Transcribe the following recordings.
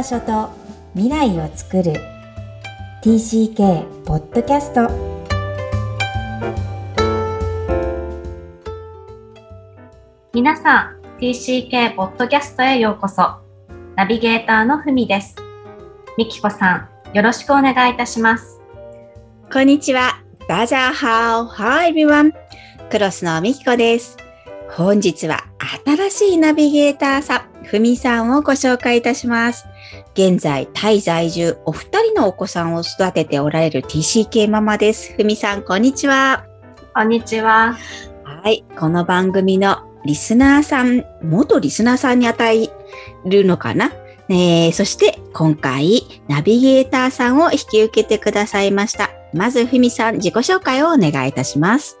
場所と未来を作る TCK ポッドキャスト皆さん TCK ポッドキャストへようこそナビゲーターのふみですみきこさんよろしくお願いいたしますこんにちは。ダジャーハオ。Hi everyone. クロスのみきこです。本日は新しいナビゲーターさん、ふみさんをご紹介いたします。現在、タイ在住、お二人のお子さんを育てておられる TCK ママです。ふみさん、こんにちは。こんにちははい。この番組のリスナーさん、元リスナーさんに値るのかな？えーそして今回ナビゲーターさんを引き受けてくださいました。まずふみさん自己紹介をお願いいたします。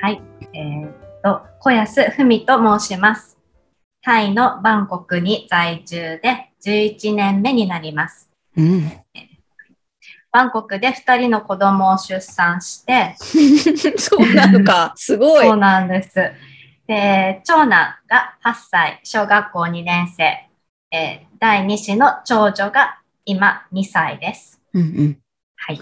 はいえー、っと小安ふみと申しますタイのバンコクに在住で11年目になりますうん。バンコクで2人の子供を出産して そうなのか。すごいそう。なんです。で、長男が8歳、小学校2年生、えー第2子の長女が今2歳です。うんうん。はい。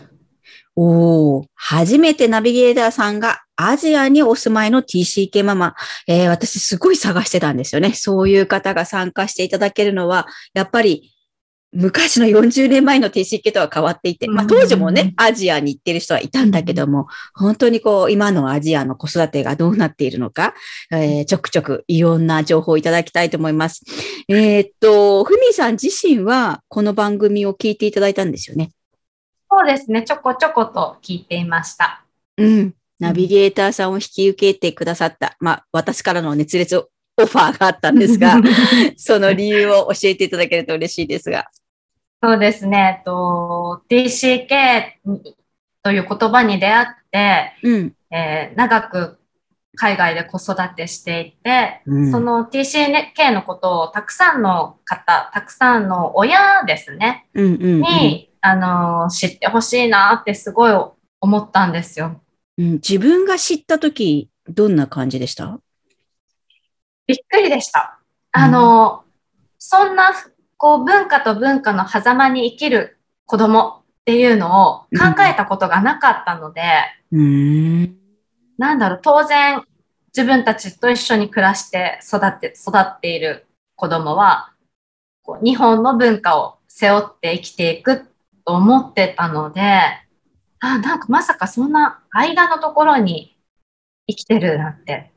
おー、初めてナビゲーターさんがアジアにお住まいの TCK ママ。えー私すごい探してたんですよね。そういう方が参加していただけるのは、やっぱり昔の40年前の TCK とは変わっていて、まあうん当時もね、アジアに行ってる人はいたんだけども、本当にこう、今のアジアの子育てがどうなっているのか、えーちょくちょくいろんな情報をいただきたいと思います。えーっと、ふみさん自身はこの番組を聞いていただいたんですよね。そうですね。ちょこちょこと聞いていました。うん。ナビゲーターさんを引き受けてくださった。まあ、私からの熱烈オファーがあったんですが、その理由を教えていただけると嬉しいですが。そうですね。と、TCK という言葉に出会って、うん。えー長く海外で子育てしていて、うんその TCK のことをたくさんの方、たくさんの親ですね、うんうんうんに、あの、知ってほしいなってすごい思ったんですよ。うん自分が知ったとき、どんな感じでした？びっくりでした。あの、そんな、こう、文化と文化の狭間に生きる子供っていうのを考えたことがなかったので、うーん。なんだろう、当然、自分たちと一緒に暮らして育って、育っている子供は、こう日本の文化を背負って生きていくと思ってたので、あ、なんかまさかそんな間のところに生きてるなんて、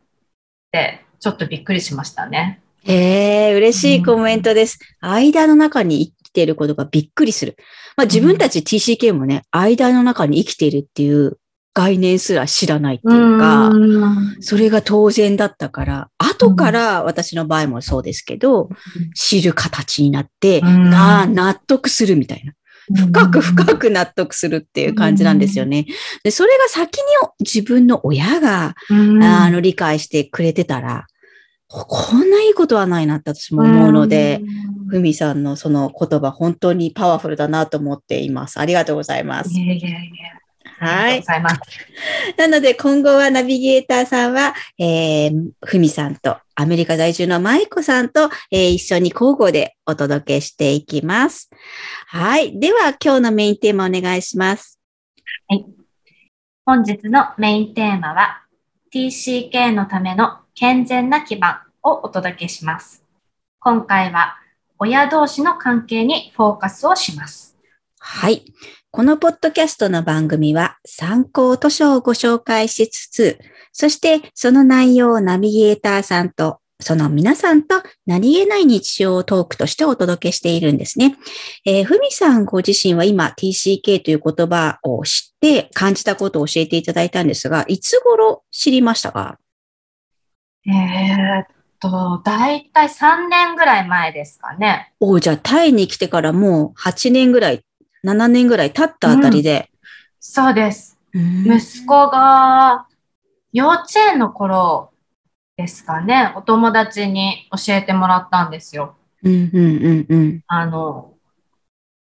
って、ちょっとびっくりしましたね。へえ、嬉しいコメントです。間の中に生きていることがびっくりする。まあ自分たち TCK もね、間の中に生きているっていう概念すら知らないっていうか、うんそれが当然だったから、後から私の場合もそうですけど、知る形になって、うんなあ納得するみたいな。深く深く納得するっていう感じなんですよね。で、それが先に自分の親が、うんあの理解してくれてたら、こんないいことはないなって私も思うので、ふみさんのその言葉本当にパワフルだなと思っています。ありがとうございますい。えいえいえ。はいありがとうご。ざいます。なので今後はナビゲーターさんは、えー、ふみさんとアメリカ在住のマイコさんと、えー一緒に交互でお届けしていきます。はい。では今日のメインテーマお願いします。本日のメインテーマは TCK のための健全な基盤をお届けします。今回は親同士の関係にフォーカスをします。はい。このポッドキャストの番組は参考図書をご紹介しつつ、そしてその内容をナビゲーターさんとその皆さんと何気ない日常をトークとしてお届けしているんですね。えーふみさんご自身は今 TCK という言葉を知って感じたことを教えていただいたんですが、いつ頃知りましたか？えー、っと、だいたい3年ぐらい前ですかね。おじゃあタイに来てからもう8年ぐらい、7年ぐらい経ったあたりで。そうです。うん息子が幼稚園の頃ですかね、お友達に教えてもらったんですよ。うんうんうんうん。あの、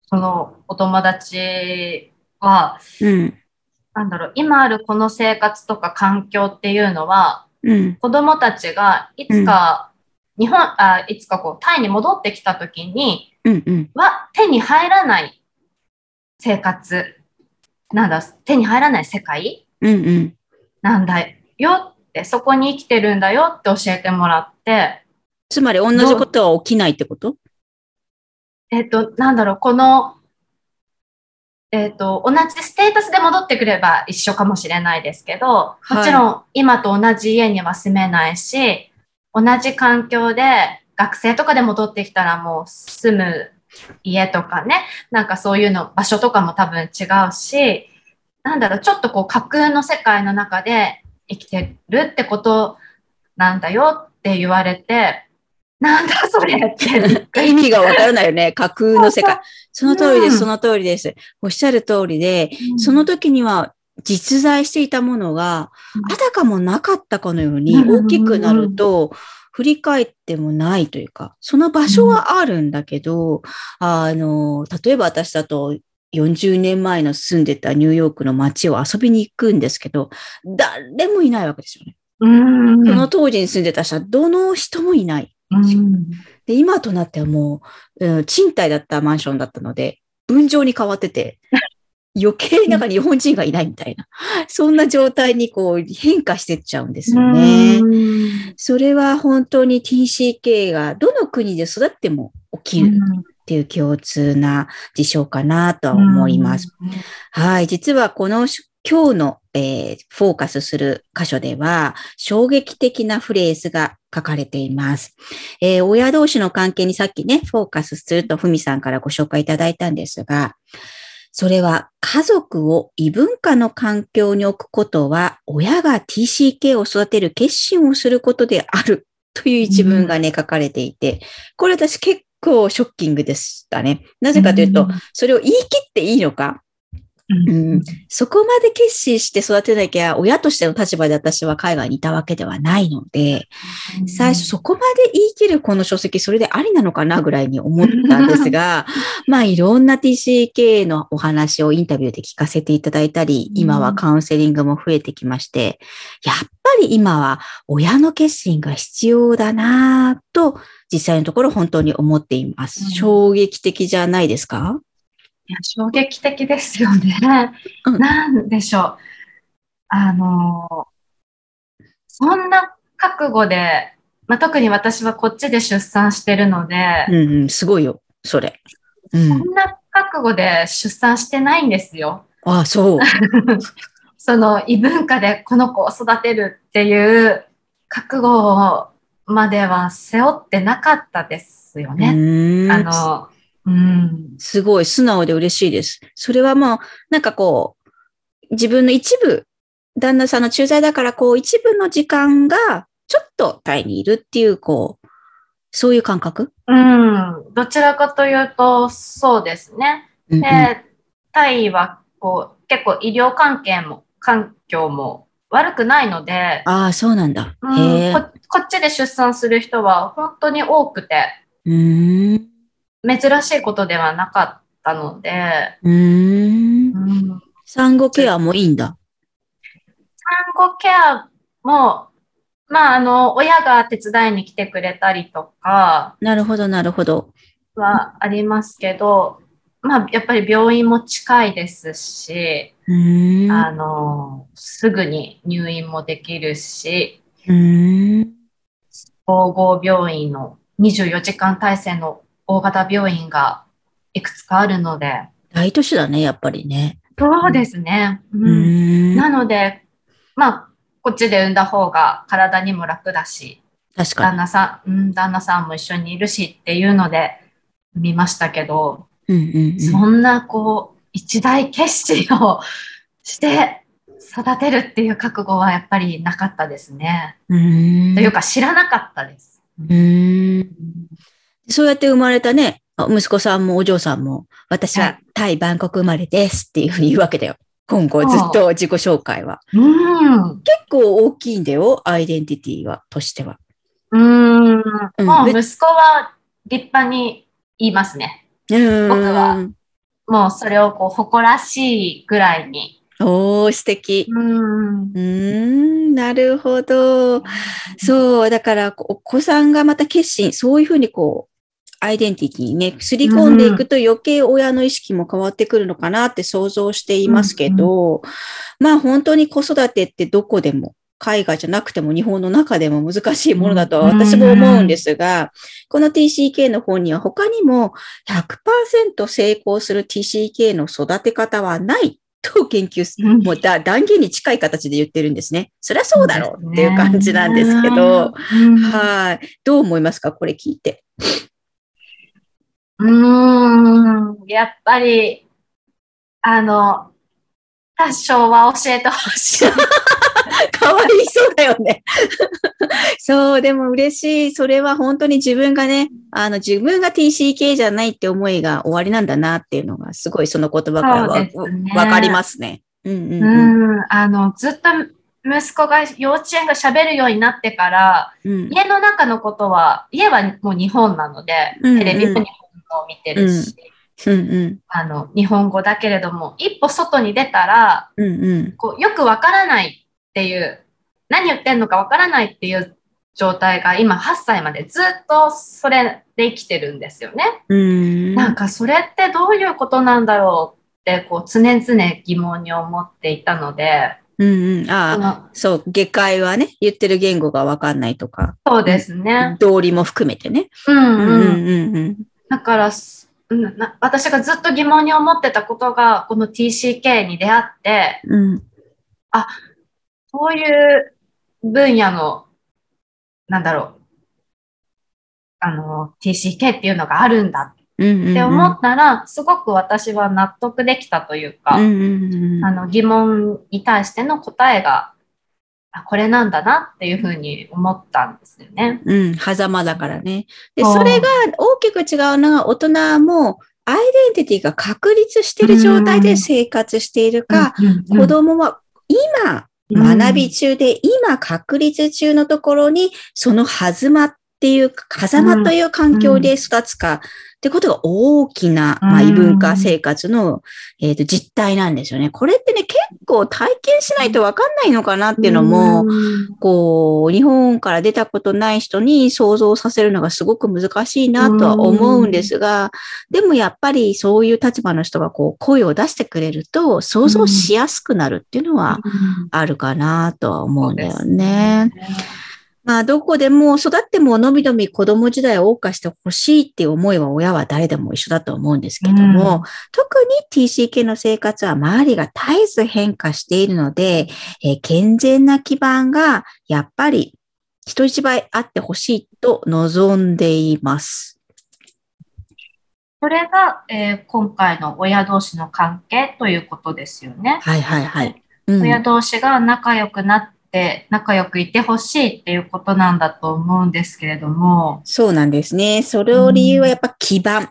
そのお友達は、うんなんだろう、今あるこの生活とか環境っていうのは、うん子供たちがいつか日本、あいつかこう、タイに戻ってきた時にうんうん。は手に入らない生活、なんだ、手に入らない世界？うんうん。なんだよって、そこに生きてるんだよって教えてもらって、つまり同じことは起きないってこと？えっ、と、なんだろう、この、えっ、と、同じステータスで戻ってくれば一緒かもしれないですけど、はい。もちろん今と同じ家には住めないし、同じ環境で学生とかで戻ってきたらもう住む家とかね、なんかそういうの、場所とかも多分違うし、なんだろう、ちょっとこう架空の世界の中で生きてるってことなんだよって言われて、なんだそれって。意味がわからないよね。架空の世界。その通りです、うんその通りです。おっしゃる通りで、その時には実在していたものが、うんあたかもなかったかのようにうん大きくなると、振り返ってもないというか、その場所はあるんだけど、あの、例えば私だと、40年前の住んでたニューヨークの街を遊びに行くんですけど、誰もいないわけですよね。うん。その当時に住んでた人はどの人もいない。うんで、今となってはもう、うん賃貸だったマンションだったので、分譲に変わってて、余計になんか日本人がいないみたいな、そんな状態にこう変化してっちゃうんですよね。うんそれは本当に TCK がどの国で育っても起きるっていう共通な事象かなとは思います。。はい。実はこのし今日の、えーフォーカスする箇所では、衝撃的なフレーズが書かれています。えー親同士の関係にさっきね、フォーカスするとふみさんからご紹介いただいたんですが、それは家族を異文化の環境に置くことは、親が TCK を育てる決心をすることである。という一文がね、書かれていて、これ私結構ショッキングでしたね。なぜかというと、それを言い切っていいのか、うん。そこまで決心して育てなきゃ、親としての立場で私は海外にいたわけではないので、最初そこまで言い切るこの書籍、それでありなのかなぐらいに思ったんですが、まあいろんな TCK のお話をインタビューで聞かせていただいたり、うん。今はカウンセリングも増えてきまして、やっぱり今は親の決心が必要だなぁと、実際のところ本当に思っています。うん。衝撃的じゃないですか？いや衝撃的ですよね。うんなんでしょう。あの、そんな覚悟で、まあ、特に私はこっちで出産してるので、うんうん、すごいよ、それ。うんそ。んな覚悟で出産してないんですよ。ああ、そう。その異文化でこの子を育てるっていう覚悟までは背負ってなかったですようね。あの、うん。すごい素直で嬉しいです。それはもう、なんかこう、自分の一部、旦那さんの駐在だから、こう、一部の時間が、ちょっとタイにいるっていう、こう、そういう感覚？うん。どちらかというと、そうですね。うんうんで、タイはこう結構医療関係も環境も悪くないので、ああ、そうなんだ。うん。ここっちで出産する人は本当に多くてうーん。珍しいことではなかったので、うーん。うん、産後ケアもいいんだ。産後ケアも、まあ、あの、親が手伝いに来てくれたりとかなるほど、なるほど。はありますけど、まあ、やっぱり病院も近いですし。あの、すぐに入院もできるし。総合病院の24時間体制の大型病院がいくつかあるので、大都市だね、やっぱりね。そうですね。ううーん。なので、まあ、こっちで産んだ方が体にも楽だし、確かに。旦那さん、うん、旦那さんも一緒にいるしっていうので見ましたけど、うんうんうん。そんなこう、一大決心をして育てるっていう覚悟はやっぱりなかったですね。うーんというか知らなかったです。うーんそうやって生まれたね、あ息子さんもお嬢さんも、私ははいタイ・バンコク生まれですっていうふうに言うわけだよ。今後ずっと自己紹介は。うん。結構大きいんだよ、アイデンティティは、としては。うーん。うんもう息子は立派に言いますね。うーん。僕はもうそれをこう誇らしいぐらいにおー、素敵。うんうーん、なるほど。そう、だから、お子さんがまた決心、そういうふうにこう、アイデンティティにね、すり込んでいくと余計親の意識も変わってくるのかなって想像していますけど、まあ本当に子育てってどこでも、海外じゃなくても日本の中でも難しいものだとは私も思うんですが、この TCK の本には他にも100%成功する TCK の育て方はないと研究す、うんもうだ断言に近い形で言ってるんですね。そりゃそうだろうっていう感じなんですけど、うんはい。どう思いますか？これ聞いて。うーん、やっぱり、あの、多少は教えてほしい。かわいそうだよね。そう、でも嬉しい。それは本当に自分がね、あの、自分が TCK じゃないって思いが終わりなんだなっていうのが、すごいその言葉からわ,、ねわかりますね。うんうんううん。ん、あの、ずっと息子が幼稚園が喋るようになってから、うん家の中のことは、家はもう日本なので、テレビも日を見てるし、うんうんあの、日本語だけれども、一歩外に出たら、うんうんこう、よくわからないっていう、何言ってんのかわからないっていう状態が今8歳までずっとそれで生きてるんですよね。うんなんかそれってどういうことなんだろうって、こう、常々疑問に思っていたので、うんうん。そああ、のそう、下界はね、言ってる言語がわかんないとか、そうですね。道理も含めてね。うんうん。うんうんうんだから、すうんな私がずっと疑問に思ってたことが、この TCK に出会って、うん。こういう分野の、なんだろう、あの、TCK っていうのがあるんだ。って思ったら、すごく私は納得できたというか、あの疑問に対しての答えが、あこれなんだなっていうふうに思ったんですよね。うん、狭間だからね。で、それが大きく違うのが、大人もアイデンティティが確立している状態で生活しているか、子供は今学び中で、今確立中のところに、その狭間っていうか、狭間という環境で育つか、ってことが大きな、まあ、うん異文化生活の、えーと実態なんですよね。これってね、結構体験しないとわかんないのかなっていうのも、うん。こう、日本から出たことない人に想像させるのがすごく難しいなとは思うんですが、でもやっぱりそういう立場の人がこう声を出してくれると想像しやすくなるっていうのはあるかなとは思うんだよね。まあどこでも育ってものびのび子供時代を謳歌してほしいっていう思いは親は誰でも一緒だと思うんですけども、うん特に TCK の生活は周りが絶えず変化しているので、えー健全な基盤がやっぱり人一倍あってほしいと望んでいます。それが、えー今回の親同士の関係ということですよね。はいはいはい。うん親同士が仲良くなって、仲良くいてほしいっていうことなんだと思うんですけれども、そうなんですね。それを理由はやっぱ基盤。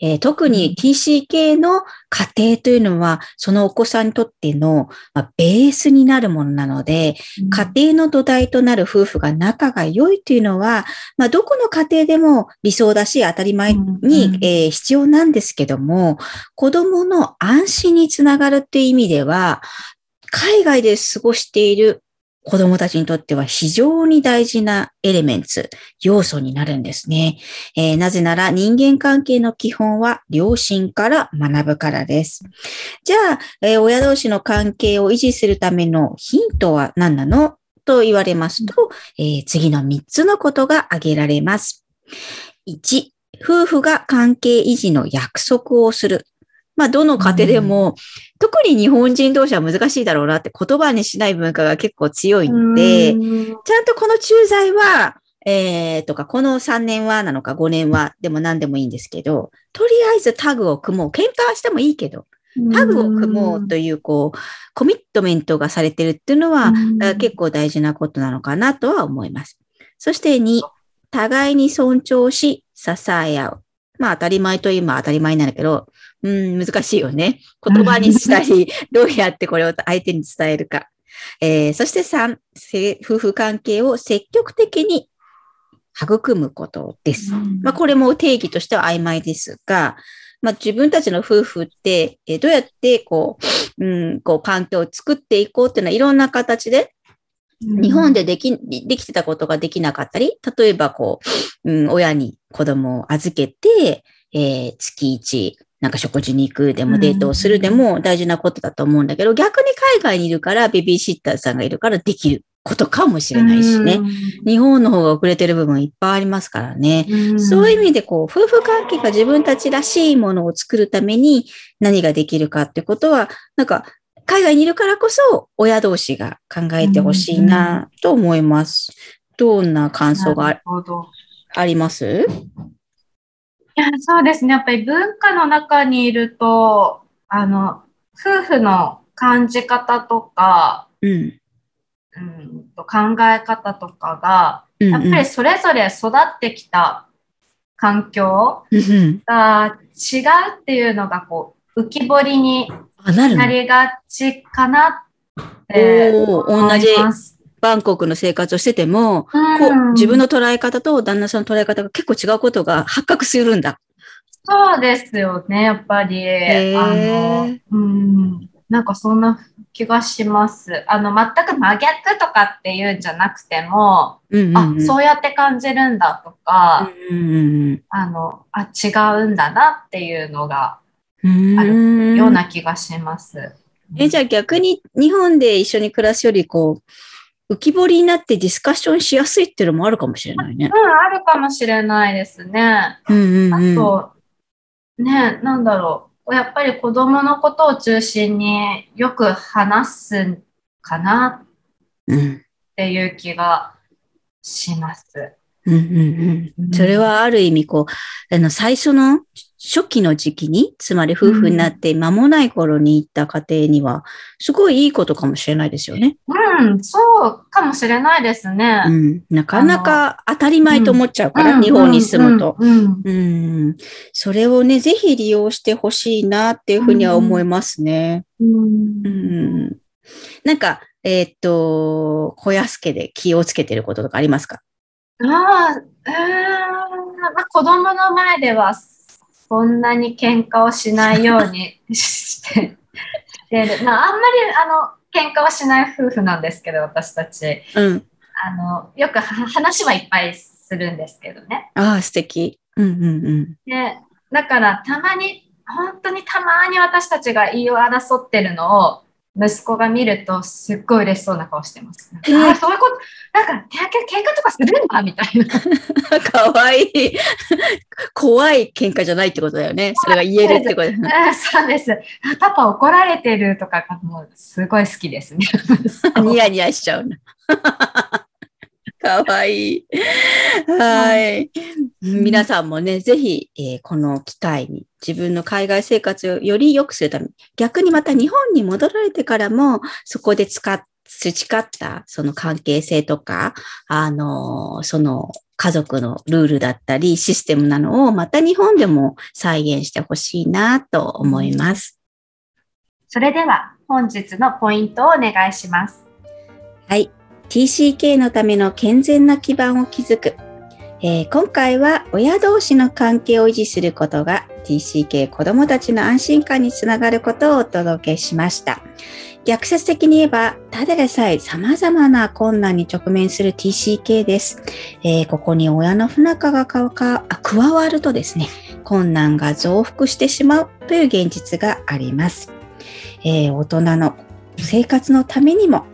えー特に TCK の家庭というのは、そのお子さんにとっての、まあ、ベースになるものなので、家庭の土台となる夫婦が仲が良いというのは、まあ、どこの家庭でも理想だし当たり前に、えー必要なんですけども、子供の安心につながるっていう意味では、海外で過ごしている子供たちにとっては非常に大事なエレメンツ、要素になるんですね。えーなぜなら人間関係の基本は両親から学ぶからです。じゃあ、えー親同士の関係を維持するためのヒントは何なのと言われますと、えー次の3つのことが挙げられます。1、夫婦が関係維持の約束をする。まあ、どの家庭でも、特に日本人同士は難しいだろうなって言葉にしない文化が結構強いんで、うんちゃんとこの駐在は、えー、とか、この3年はなのか5年はでも何でもいいんですけど、とりあえずタグを組もう。喧嘩はしてもいいけど、タグを組もうという、こう、コミットメントがされてるっていうのは、うんあ結構大事なことなのかなとは思います。そして2、互いに尊重し、支え合う。まあ当たり前といえば当たり前なんだけど、うん、難しいよね。言葉にしたり、どうやってこれを相手に伝えるか。えーそして3、せ夫婦関係を積極的に育むことです。まあ、これも定義としては曖昧ですが、まあ、自分たちの夫婦って、えーどうやってこう、うん、こう、環境を作っていこうっていうのは、いろんな形で、日本ででき、できてたことができなかったり、例えばこう、うん、親に子供を預けて、えー月一、なんか食事に行くでもデートをするでも大事なことだと思うんだけど、逆に海外にいるからベビーシッターさんがいるからできることかもしれないしね。日本の方が遅れてる部分いっぱいありますからね。うんそういう意味で、こう、夫婦関係が自分たちらしいものを作るために何ができるかってことは、なんか、海外にいるからこそ、親同士が考えてほしいなと思います。どんな感想なが。あります？いや、そうですね。やっぱり文化の中にいると、あの、夫婦の感じ方とか、うん。うん、と考え方とかが、うんやっぱりそれぞれ育ってきた環境。が違うっていうのが、こう、浮き彫りにあ、なりがちかなって思同じいます。バンコクの生活をしてても、こううん自分の捉え方と旦那さんの捉え方が結構違うことが発覚するんだ。そうですよね、やっぱり。あの、うん、なんかそんな気がします。あの、全く真逆とかっていうんじゃなくても、うんうんうん。あ、そうやって感じるんだとか、うんうんあの、あ、違うんだなっていうのがうん。あるるような気がします。え、じゃあ逆に日本で一緒に暮らすより、こう、浮き彫りになってディスカッションしやすいっていうのもあるかもしれないね。うん、あるかもしれないですね。うんうんあうん。と、ね、なんだろう。やっぱり子供のことを中心によく話すかなうんっていう気がします。うんうんうん。それはある意味、こう、あの、最初の初期の時期に、つまり夫婦になって間もない頃に行った家庭には、すごいいいことかもしれないですよね。うん、そうかもしれないですね。うん。なかなか当たり前と思っちゃうから、うん日本に住むと。うん。それをね、ぜひ利用してほしいなっていうふうには思いますね。うんうん。なんか、えーっと、小安家で気をつけてることとかありますか？ああ、うーん、まあ、子供の前ではそんなに喧嘩をしないように してしてる。まあ、あんまりあの喧嘩はしない夫婦なんですけど、私たち。うん。あのよくは話はいっぱいするんですけどね。ああ、素敵。うんうんうん。で、だからたまに、本当にたまに私たちが言い争ってるのを息子が見るとすっごい嬉しそうな顔してます。へえあそういうこと、なんか喧嘩喧嘩とかするんだみたいな。かわいい。怖い喧嘩じゃないってことだよね。それが言えるってことだよね。あそうです。あパパ怒られてるとかが もうすごい好きですね。ニヤニヤしちゃうな。かわいい。はい。皆さんもね、ぜひ、えーこの機会に自分の海外生活をより良くするために、逆にまた日本に戻られてからも、そこで使っ、培ったその関係性とか、あのーその家族のルールだったり、システムなのをまた日本でも再現してほしいなと思います。それでは本日のポイントをお願いします。はい。TCK のための健全な基盤を築く。えー今回は親同士の関係を維持することが TCK 子供たちの安心感につながることをお届けしました。逆説的に言えば、ただでさえ様々な困難に直面する TCK です。えーここに親の不仲が加わるとですね、困難が増幅してしまうという現実があります。えー大人の生活のためにも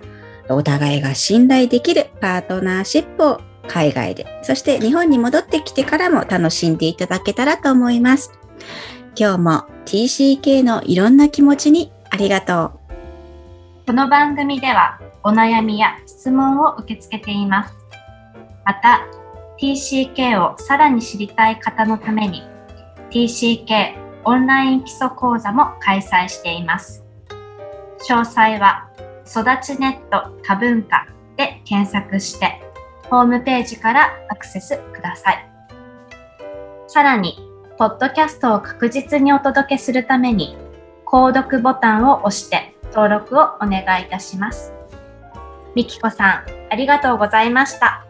お互いが信頼できるパートナーシップを海外で、そして日本に戻ってきてからも楽しんでいただけたらと思います。今日も TCK のいろんな気持ちにありがとう。この番組ではお悩みや質問を受け付けています。また、TCK をさらに知りたい方のために TCK オンライン基礎講座も開催しています。詳細は育ちネット多文化で検索してホームページからアクセスください。さらに、ポッドキャストを確実にお届けするために購読ボタンを押して登録をお願いいたします。みきこさん、ありがとうございました。あ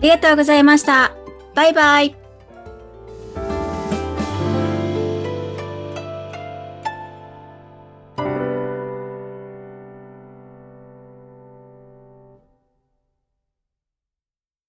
りがとうございました。バイバイ。